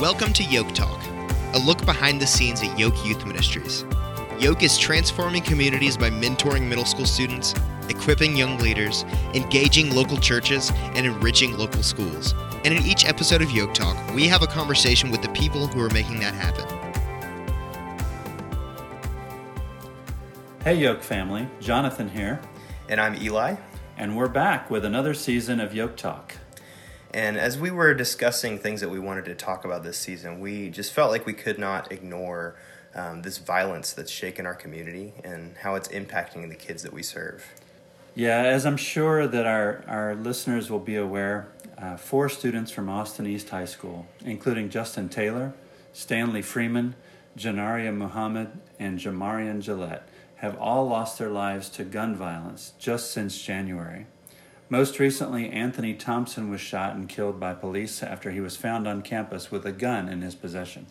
Welcome to Yoke Talk, a look behind the scenes at Yoke Youth Ministries. Yoke is transforming communities by mentoring middle school students, equipping young leaders, engaging local churches, and enriching local schools. And in each episode of Yoke Talk, we have a conversation with the people who are making that happen. Hey, Yoke family, Jonathan here. And I'm Eli. And we're back with another season of Yoke Talk. And as we were discussing things that we wanted to talk about this season, we just felt like we could not ignore um, this violence that's shaken our community and how it's impacting the kids that we serve. Yeah, as I'm sure that our, our listeners will be aware, uh, four students from Austin East High School, including Justin Taylor, Stanley Freeman, Janaria Muhammad, and Jamarion Gillette, have all lost their lives to gun violence just since January. Most recently, Anthony Thompson was shot and killed by police after he was found on campus with a gun in his possession.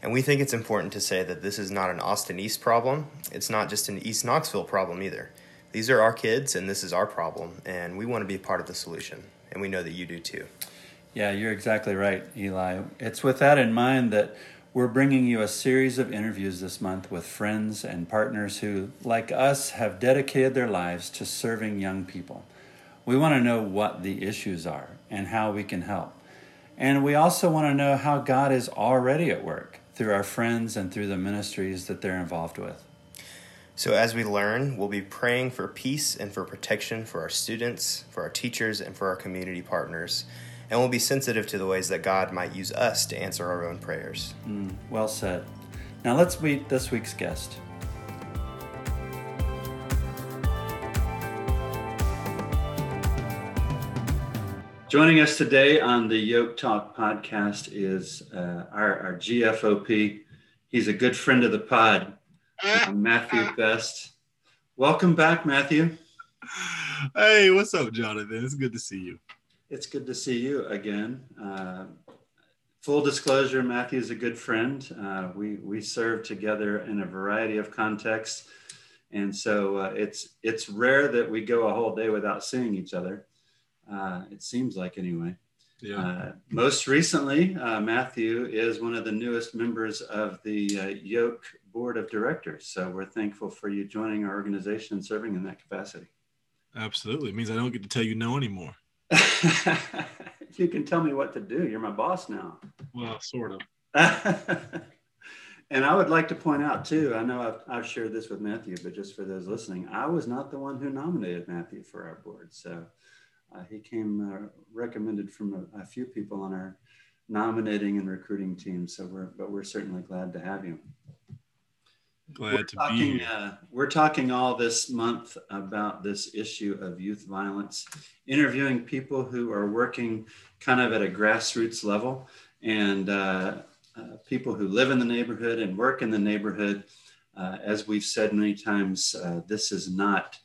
And we think it's important to say that this is not an Austin East problem. It's not just an East Knoxville problem either. These are our kids, and this is our problem, and we want to be a part of the solution. And we know that you do too. Yeah, you're exactly right, Eli. It's with that in mind that we're bringing you a series of interviews this month with friends and partners who, like us, have dedicated their lives to serving young people. We want to know what the issues are and how we can help. And we also want to know how God is already at work through our friends and through the ministries that they're involved with. So, as we learn, we'll be praying for peace and for protection for our students, for our teachers, and for our community partners. And we'll be sensitive to the ways that God might use us to answer our own prayers. Mm, well said. Now, let's meet this week's guest. Joining us today on the Yoke Talk podcast is uh, our, our, GFOP. He's a good friend of the pod, uh, Matthew Best. Welcome back, Matthew. Hey, what's up, Jonathan? It's good to see you. It's good to see you again. Uh, full disclosure, Matthew is a good friend. Uh, we we serve together in a variety of contexts, and so uh, it's it's rare that we go a whole day without seeing each other. Uh, it seems like anyway. Yeah. Uh, most recently, uh, Matthew is one of the newest members of the uh, Yoke Board of Directors. So we're thankful for you joining our organization and serving in that capacity. Absolutely. It means I don't get to tell you no anymore. you can tell me what to do. You're my boss now. Well, sort of. and I would like to point out too, I know I've, I've shared this with Matthew, but just for those listening, I was not the one who nominated Matthew for our board. So he came uh, recommended from a, a, few people on our nominating and recruiting team. So we're, but we're certainly glad to have you. Glad we're to talking, be here. Uh, we're talking all this month about this issue of youth violence, interviewing people who are working kind of at a grassroots level and uh, uh, people who live in the neighborhood and work in the neighborhood. Uh, as we've said many times, this is not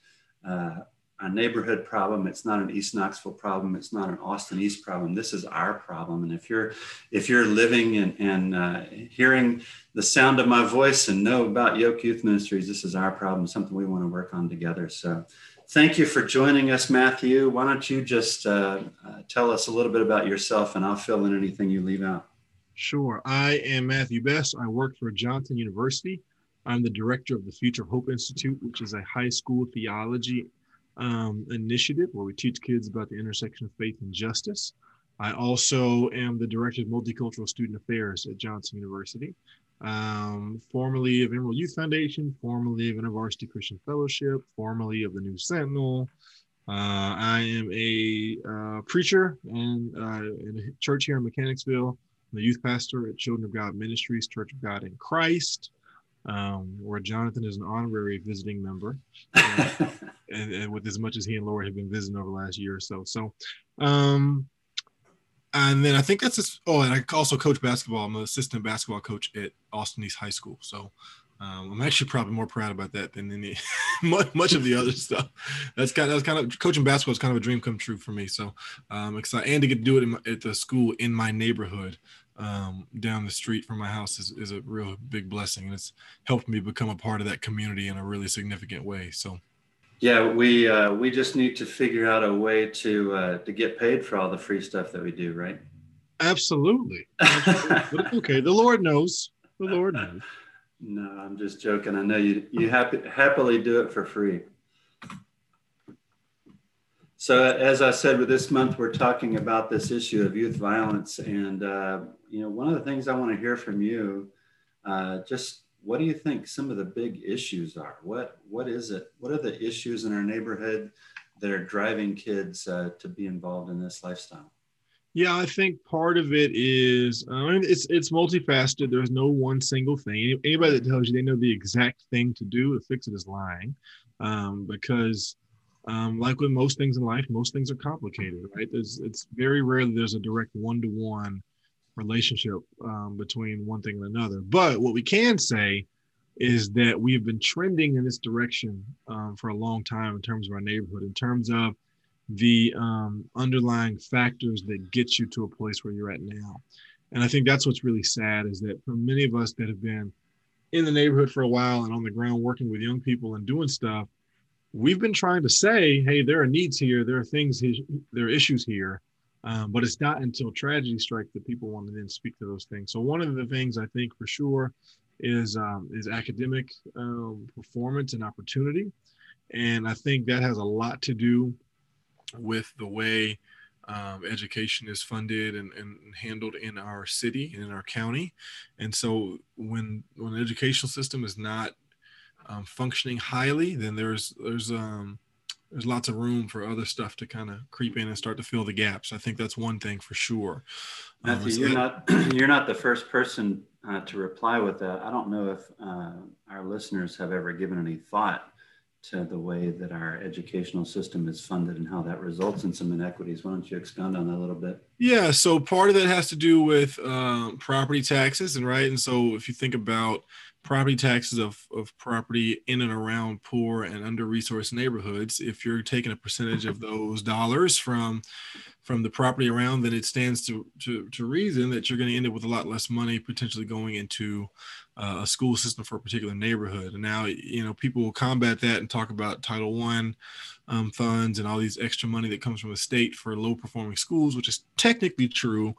a neighborhood problem. It's not an East Knoxville problem. It's not an Austin East problem. This is our problem. And if you're if you're living and, and uh, hearing the sound of my voice and know about Yoke Youth Ministries, this is our problem. Something we want to work on together. So, thank you for joining us, Matthew. Why don't you just uh, uh, tell us a little bit about yourself, and I'll fill in anything you leave out. Sure. I am Matthew Best. I work for Johnson University. I'm the director of the Future of Hope Institute, which is a high school theology um, initiative where we teach kids about the intersection of faith and justice. I also am the director of multicultural student affairs at Johnson University, um, formerly of Emerald Youth Foundation, formerly of InterVarsity Christian Fellowship, formerly of the News Sentinel. Uh, I am a uh, preacher and uh, in a church here in Mechanicsville. I'm the youth pastor at Children of God Ministries, Church of God in Christ um, where Jonathan is an honorary visiting member, uh, and, and, with as much as he and Laura have been visiting over the last year or so. So, um, and then I think that's just, oh, and I also coach basketball. I'm an assistant basketball coach at Austin East High School. So, um, I'm actually probably more proud about that than any much of the other stuff. That's kind of that's kind of coaching basketball is kind of a dream come true for me. So um, excited and to get to do it my, at the school in my neighborhood um, down the street from my house is, is a real big blessing. And it's helped me become a part of that community in a really significant way. So, yeah, we uh, we just need to figure out a way to uh, to get paid for all the free stuff that we do, right? Absolutely. Absolutely. okay, the Lord knows. The Lord knows. No, I'm just joking. I know you you happy, happily do it for free. So, as I said, with this month, we're talking about this issue of youth violence, and uh, you know, one of the things I want to hear from you, uh, just what do you think some of the big issues are? What what is it? What are the issues in our neighborhood that are driving kids uh, to be involved in this lifestyle? Yeah, I think part of it is I mean, it's it's multifaceted. There's no one single thing. Anybody that tells you they know the exact thing to do to fix it is lying, um, because um, like with most things in life, most things are complicated, right? There's it's very rarely there's a direct one to one relationship um, between one thing and another. But what we can say is that we have been trending in this direction um, for a long time in terms of our neighborhood, in terms of the um, underlying factors that get you to a place where you're at now. And I think that's what's really sad is that for many of us that have been in the neighborhood for a while and on the ground working with young people and doing stuff, we've been trying to say, hey, there are needs here, there are things, there are issues here. Um, but it's not until tragedy strikes that people want to then speak to those things. So one of the things I think for sure is um, is academic um, performance and opportunity, and I think that has a lot to do with the way um, education is funded and, and, handled in our city and in our county. And so when when the educational system is not um, functioning highly, then there's there's um, there's lots of room for other stuff to kind of creep in and start to fill the gaps. I think that's one thing for sure. Um, Matthew, you're not you're not the first person uh, to reply with that. I don't know if uh, our listeners have ever given any thought to the way that our educational system is funded and how that results in some inequities. Why don't you expound on that a little bit? Yeah, so part of that has to do with um, property taxes, and right, and so if you think about property taxes of, of property in and around poor and under resourced neighborhoods if you're taking a percentage of those dollars from from the property around then it stands to to, to reason that you're going to end up with a lot less money potentially going into uh, a school system for a particular neighborhood. And now you know people will combat that and talk about title one um, funds and all these extra money that comes from the state for low performing schools which is technically true.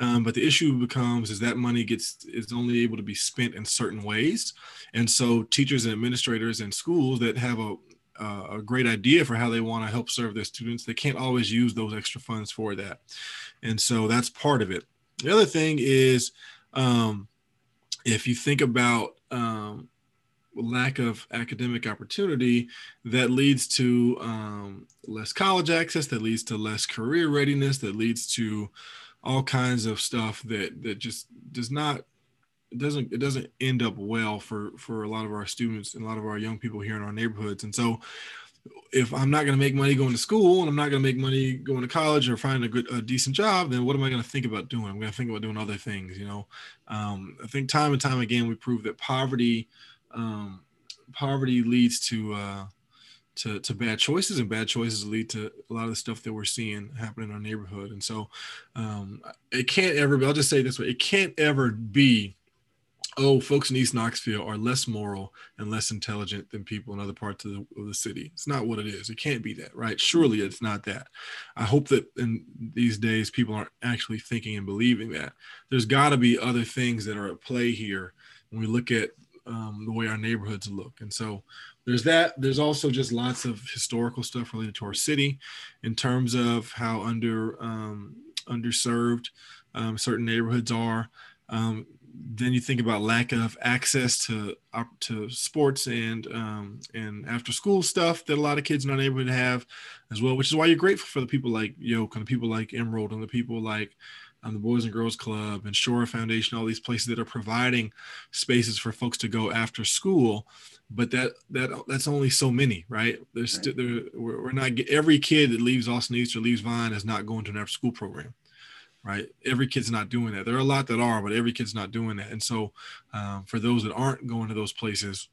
Um, but the issue becomes is that money gets is only able to be spent in certain ways, and so teachers and administrators and schools that have a uh, a great idea for how they want to help serve their students, they can't always use those extra funds for that, and so that's part of it. The other thing is, um, if you think about um, lack of academic opportunity that leads to um, less college access that leads to less career readiness that leads to all kinds of stuff that that just does not it doesn't it doesn't end up well for for a lot of our students and a lot of our young people here in our neighborhoods. And so if i'm not going to make money going to school and i'm not going to make money going to college or finding a good a decent job then what am i going to think about doing? I'm going to think about doing other things you know? Um, i think time and time again we prove that poverty um, poverty leads to uh, to, to bad choices and bad choices lead to a lot of the stuff that we're seeing happen in our neighborhood. And so um, it can't ever be i'll just say this way it can't ever be oh folks in east knoxville are less moral and less intelligent than people in other parts of the, of the city. It's not what it is. It can't be that right? Surely it's not that. I hope that in these days people aren't actually thinking and believing that. There's got to be other things that are at play here when we look at um, the way our neighborhoods look. And so there's that. There's also just lots of historical stuff related to our city, in terms of how under um, underserved um, certain neighborhoods are. Um, then you think about lack of access to to sports and um, and after school stuff that a lot of kids in our neighborhood have as well, which is why you're grateful for the people like Yoke and the people like Emerald and the people like um, the Boys and Girls Club and Shore Foundation, all these places that are providing spaces for folks to go after school. But that that that's only so many, right? There's right. there, we're, we're not every kid that leaves Austin East or leaves Vine is not going to an after school program, right? Every kid's not doing that. There are a lot that are, but every kid's not doing that. And so, um, for those that aren't going to those places,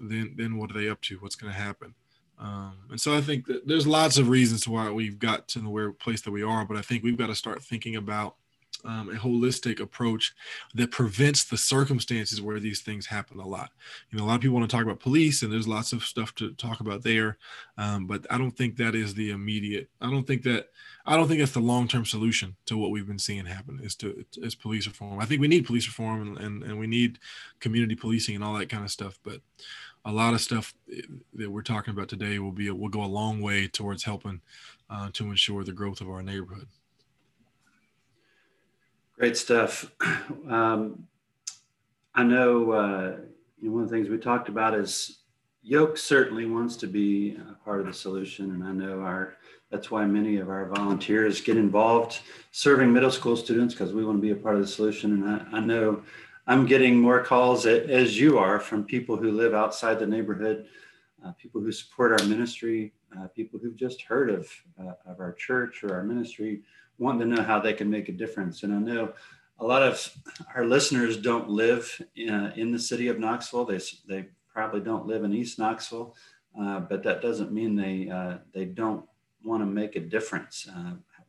then then what are they up to? What's going to happen? Um, and so I think there's lots of reasons why we've got to the where place that we are, but I think we've got to start thinking about um, a holistic approach that prevents the circumstances where these things happen a lot. You know, a lot of people want to talk about police, and there's lots of stuff to talk about there, um, but I don't think that is the immediate. I don't think that I don't think that's the long term solution to what we've been seeing happen is to is police reform. I think we need police reform and, and, and we need community policing and all that kind of stuff, but a lot of stuff that we're talking about today will be will go a long way towards helping uh, to ensure the growth of our neighborhood. Great stuff. Um, I know, uh, one of the things we talked about is Yoke certainly wants to be a part of the solution, and I know our that's why many of our volunteers get involved serving middle school students because we want to be a part of the solution. And I, I know I'm getting more calls as you are from people who live outside the neighborhood, uh, people who support our ministry, uh, people who've just heard of, uh, of our church or our ministry, wanting to know how they can make a difference. And I know a lot of our listeners don't live in, uh, in the city of Knoxville. They, they probably don't live in East Knoxville, uh, but that doesn't mean they, uh, they don't want to make a difference.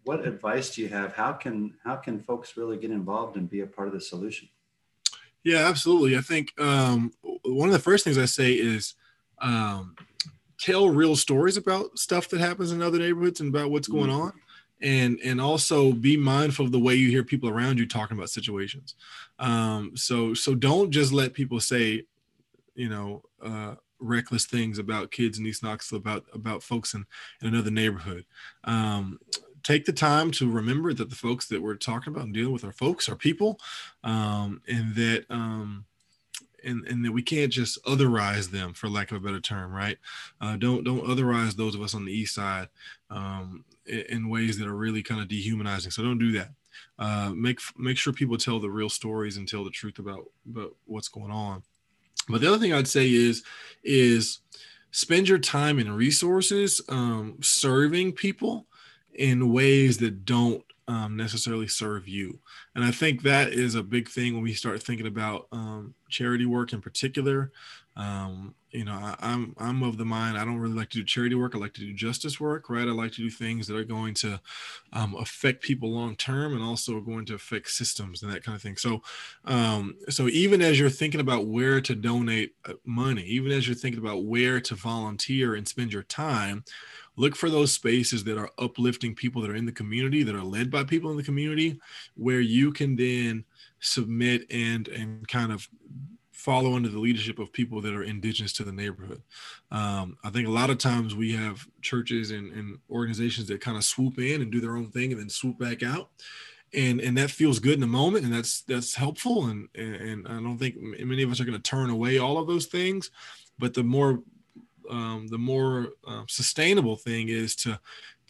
what advice do you have? How can, how can folks really get involved and be a part of the solution? Yeah, absolutely. I think um, one of the first things I say is um, tell real stories about stuff that happens in other neighborhoods and about what's going mm-hmm. on. And, and also be mindful of the way you hear people around you talking about situations. Um, so so don't just let people say, you know, uh, reckless things about kids in East Knoxville, about about folks in, in another neighborhood. Um, take the time to remember that the folks that we're talking about and dealing with are folks, are people, um, and that um, and, and that we can't just otherize them, for lack of a better term, right? Uh, don't don't otherize those of us on the east side um, in, ways that are really kind of dehumanizing. So don't do that. Uh, make make sure people tell the real stories and tell the truth about about what's going on. But the other thing I'd say is is spend your time and resources um, serving people in ways that don't um, necessarily serve you. And I think that is a big thing when we start thinking about um, charity work in particular. Um, you know, I, am I'm, I'm of the mind I don't really like to do charity work. I like to do justice work, right? I like to do things that are going to um, affect people long term and also going to affect systems and that kind of thing. So, um, so even as you're thinking about where to donate uh, money, even as you're thinking about where to volunteer and spend your time, look for those spaces that are uplifting people that are in the community that are led by people in the community where you can then submit and and kind of follow under the leadership of people that are indigenous to the neighborhood. Um, I think a lot of times we have churches and, and, organizations that kind of swoop in and do their own thing and then swoop back out. And, and that feels good in the moment and that's that's helpful and, and I don't think many of us are going to turn away all of those things but the more um, the more uh, sustainable thing is to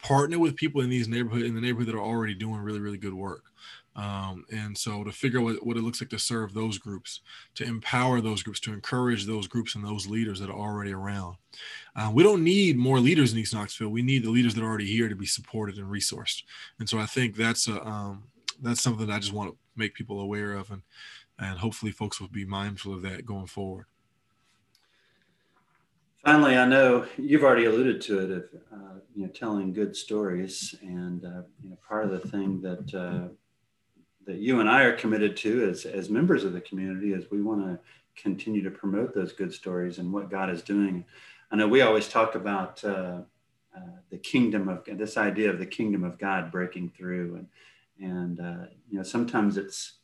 partner with people in these neighborhood in the neighborhood that are already doing really really good work. Um, and so to figure out what, what it looks like to serve those groups to empower those groups to encourage those groups and those leaders that are already around. Uh, we don't need more leaders in east knoxville. We need the leaders that are already here to be supported and resourced. And so i think that's a um, that's something that i just want to make people aware of and and hopefully folks will be mindful of that going forward Finally, I know you've already alluded to it of uh, you know telling good stories, and uh, you know part of the thing that uh, that you and I are committed to as as members of the community is we want to continue to promote those good stories and what God is doing. I know we always talk about uh, uh, the kingdom of this idea of the kingdom of God breaking through, and and uh, you know sometimes it's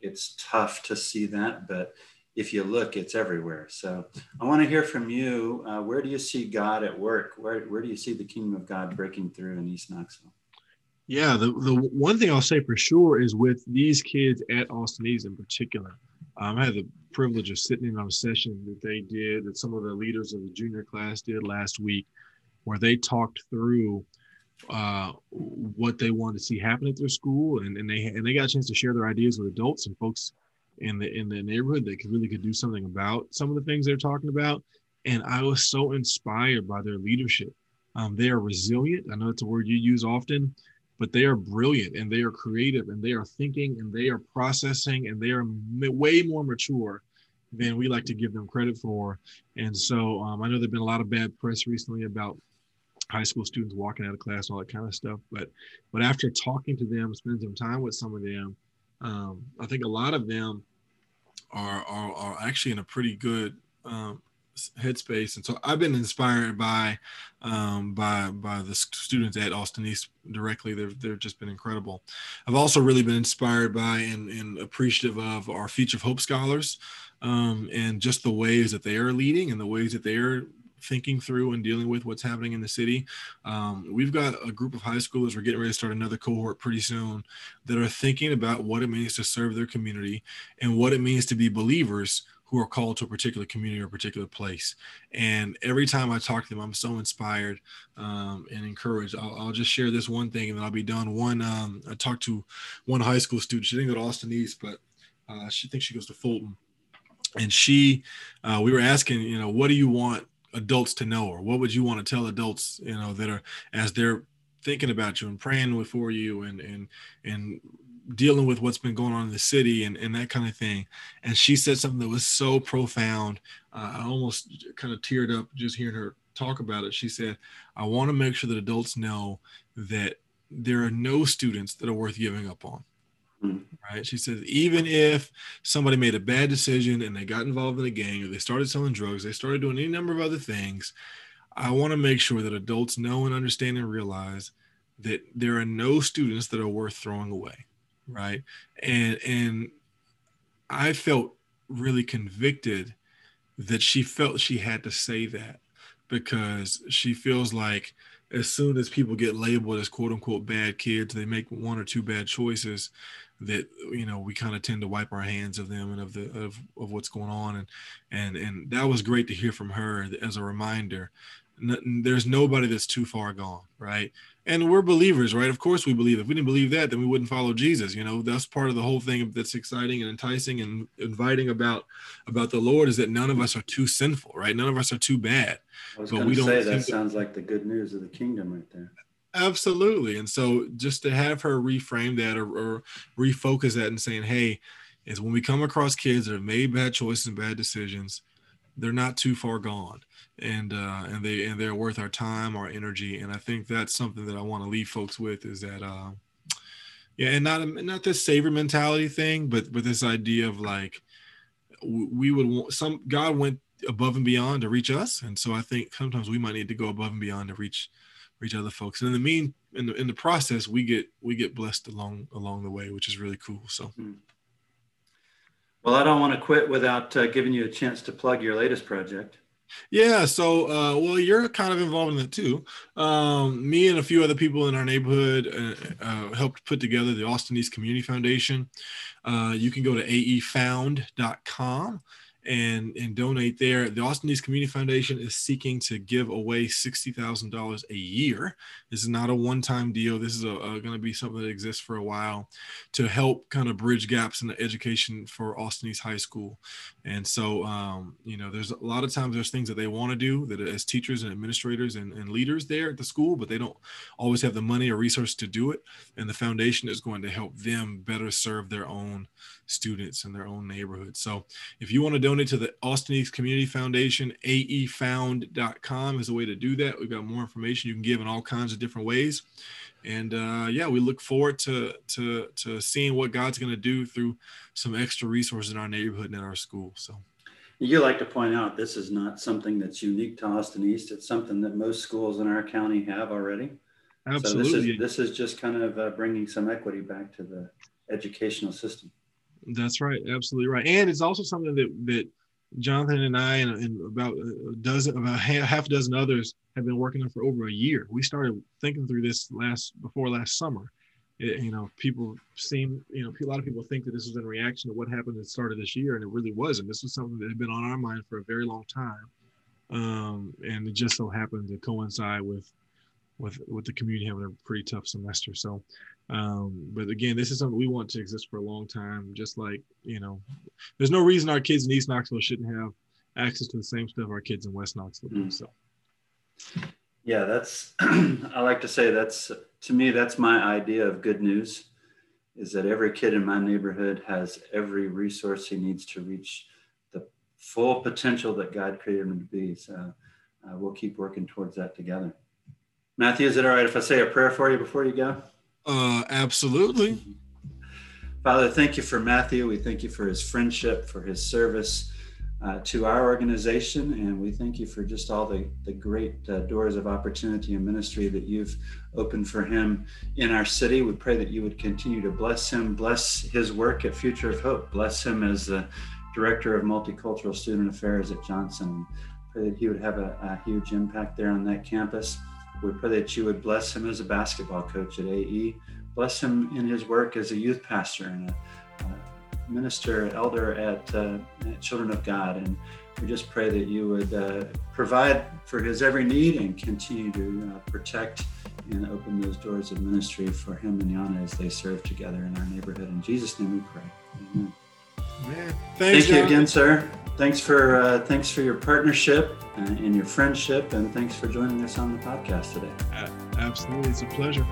it's tough to see that, but if you look, it's everywhere. So I want to hear from you. Uh, where do you see God at work? Where, where do you see the kingdom of God breaking through in East Knoxville? Yeah, the, the one thing I'll say for sure is with these kids at Austin East in particular, um, I had the privilege of sitting in on a session that they did, that some of the leaders of the junior class did last week, where they talked through uh, what they wanted to see happen at their school, and, and they and they got a chance to share their ideas with adults and folks in the in the neighborhood that could really could do something about some of the things they're talking about. And I was so inspired by their leadership. Um, they are resilient. I know it's a word you use often, but they are brilliant and they are creative and they are thinking and they are processing and they are way more mature than we like to give them credit for. And so um, I know there've been a lot of bad press recently about high school students walking out of class, and all that kind of stuff. But but after talking to them, spending some time with some of them, um, I think a lot of them are are, are actually in a pretty good um, headspace. And so i've been inspired by um, by by the students at austin east directly. They've, they've just been incredible. I've also really been inspired by and, and appreciative of our future of hope scholars um, and just the ways that they are leading and the ways that they are thinking through and dealing with what's happening in the city. Um, we've got a group of high schoolers. We're getting ready to start another cohort pretty soon that are thinking about what it means to serve their community and what it means to be believers who are called to a particular community or a particular place. And every time I talk to them, I'm so inspired um, and encouraged. I'll, I'll, just share this one thing and then I'll be done. One, um, I talked to one high school student. She didn't go to Austin East, but uh, she thinks she goes to Fulton. And she, uh, we were asking, you know, what do you want adults to know, or what would you want to tell adults, you know, that are as they're thinking about you and praying for you and and and dealing with what's been going on in the city and, and that kind of thing. And she said something that was so profound. Uh, I almost kind of teared up just hearing her talk about it. She said, I want to make sure that adults know that there are no students that are worth giving up on. Right. She says, even if somebody made a bad decision and they got involved in a gang or they started selling drugs, they started doing any number of other things, I want to make sure that adults know and understand and realize that there are no students that are worth throwing away right and and i felt really convicted that she felt she had to say that because she feels like as soon as people get labeled as quote unquote bad kids they make one or two bad choices that you know we kind of tend to wipe our hands of them and of the of, of what's going on and and and that was great to hear from her as a reminder there's nobody that's too far gone, right? And we're believers, right? Of course we believe. If we didn't believe that, then we wouldn't follow Jesus. You know, that's part of the whole thing that's exciting and enticing and inviting about about the Lord is that none of us are too sinful, right? None of us are too bad. I was going to say that sounds like the good news of the kingdom right there. Absolutely. And so just to have her reframe that or, or refocus that and saying, hey, is when we come across kids that have made bad choices and bad decisions, they're not too far gone and uh, and they and they're worth our time, our energy, and I think that's something that I want to leave folks with is that, uh, yeah, and not not this savior mentality thing, but but this idea of like we would want some God went above and beyond to reach us, and so I think sometimes we might need to go above and beyond to reach reach other folks. And in the mean in the in the process, we get we get blessed along along the way, which is really cool. So. Mm-hmm. Well, I don't want to quit without uh, giving you a chance to plug your latest project. Yeah, so uh, well, you're kind of involved in it too. Um, me and a few other people in our neighborhood uh, uh, helped put together the Austin East Community Foundation. Uh, you can go to aefound.com and and donate there. The Austin East Community Foundation is seeking to give away sixty thousand dollars a year. This is not a one-time deal. This is going to be something that exists for a while to help kind of bridge gaps in the education for Austin East High School. And so, um, you know, there's a lot of times there's things that they want to do that as teachers and administrators and, and leaders there at the school, but they don't always have the money or resources to do it. And the foundation is going to help them better serve their own students in their own neighborhood. So if you want to donate to the Austin East Community Foundation, aefound.com is a way to do that. We've got more information you can give in all kinds of different ways. And uh, yeah, we look forward to, to, to seeing what God's going to do through some extra resources in our neighborhood and in our school. So. You like to point out this is not something that's unique to Austin East. It's something that most schools in our county have already. Absolutely. So this is, this is just kind of uh, bringing some equity back to the educational system. That's right, absolutely right, and it's also something that that Jonathan and I and, and about a dozen, about half a dozen others have been working on for over a year. We started thinking through this last before last summer. It, you know, people seem, you know, a lot of people think that this was in reaction to what happened at the start of this year, and it really wasn't. This was something that had been on our mind for a very long time, um, and it just so happened to coincide with with with the community having a pretty tough semester. So um, but again, this is something we want to exist for a long time. Just like you know, there's no reason our kids in East Knoxville shouldn't have access to the same stuff our kids in West Knoxville do. Mm. So, yeah, that's I like to say that's to me that's my idea of good news, is that every kid in my neighborhood has every resource he needs to reach the full potential that God created him to be. So uh, we'll keep working towards that together. Matthew, is it all right if I say a prayer for you before you go? Uh, absolutely. Father, thank you for Matthew. We thank you for his friendship, for his service uh, to our organization, and we thank you for just all the, the great uh, doors of opportunity and ministry that you've opened for him in our city. We pray that you would continue to bless him, bless his work at Future of Hope, bless him as the Director of Multicultural Student Affairs at Johnson. Pray that he would have a, a huge impact there on that campus. We pray that you would bless him as a basketball coach at AE bless him in his work as a youth pastor and a, a minister, elder at, uh, at, Children of God. And we just pray that you would uh, provide for his every need and continue to uh, protect and open those doors of ministry for him and Yana as they serve together in our neighborhood. In Jesus' name we pray. Amen. Man, thanks, Thank you again, sir. Thanks for uh, thanks for your partnership and your friendship, and thanks for joining us on the podcast today. absolutely, it's a pleasure.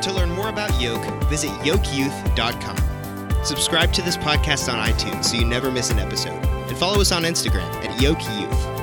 To learn more about Yoke, visit yokeyouth.com. Subscribe to this podcast on iTunes so you never miss an episode, and follow us on Instagram at Yoke Youth.